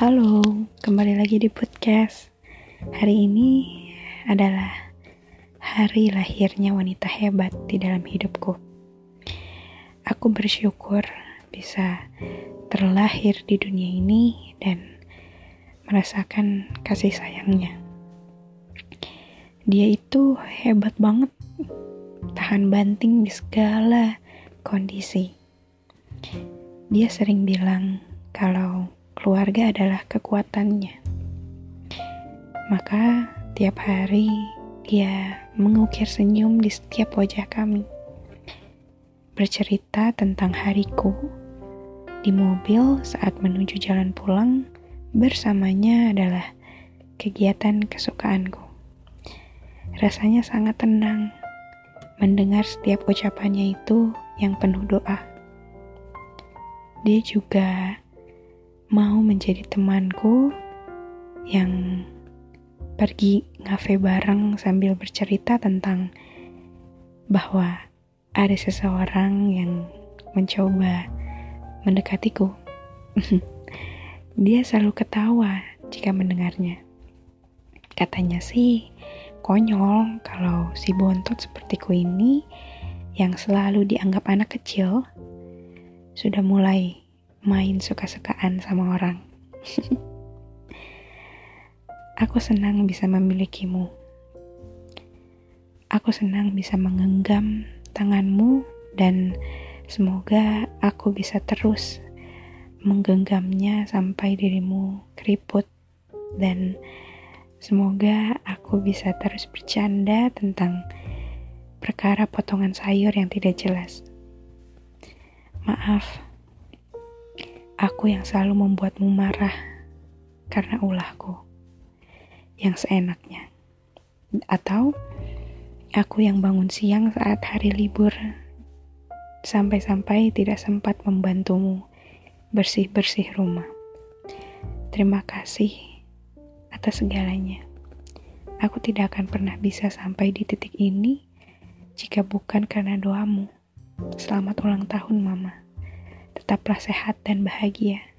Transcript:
Halo, kembali lagi di podcast. Hari ini adalah hari lahirnya wanita hebat di dalam hidupku. Aku bersyukur bisa terlahir di dunia ini dan merasakan kasih sayangnya. Dia itu hebat banget, tahan banting di segala kondisi. Dia sering bilang kalau keluarga adalah kekuatannya. Maka tiap hari dia mengukir senyum di setiap wajah kami. Bercerita tentang hariku di mobil saat menuju jalan pulang bersamanya adalah kegiatan kesukaanku. Rasanya sangat tenang mendengar setiap ucapannya itu yang penuh doa. Dia juga mau menjadi temanku yang pergi ngafe bareng sambil bercerita tentang bahwa ada seseorang yang mencoba mendekatiku. Dia selalu ketawa jika mendengarnya. Katanya sih, konyol kalau si bontot sepertiku ini yang selalu dianggap anak kecil sudah mulai main suka-sukaan sama orang. Aku senang bisa memilikimu. Aku senang bisa menggenggam tanganmu dan semoga aku bisa terus menggenggamnya sampai dirimu keriput dan semoga aku bisa terus bercanda tentang perkara potongan sayur yang tidak jelas. Maaf, Aku yang selalu membuatmu marah karena ulahku yang seenaknya. Atau aku yang bangun siang saat hari libur sampai-sampai tidak sempat membantumu bersih-bersih rumah. Terima kasih atas segalanya. Aku tidak akan pernah bisa sampai di titik ini jika bukan karena doamu. Selamat ulang tahun, Mama tetaplah sehat dan bahagia.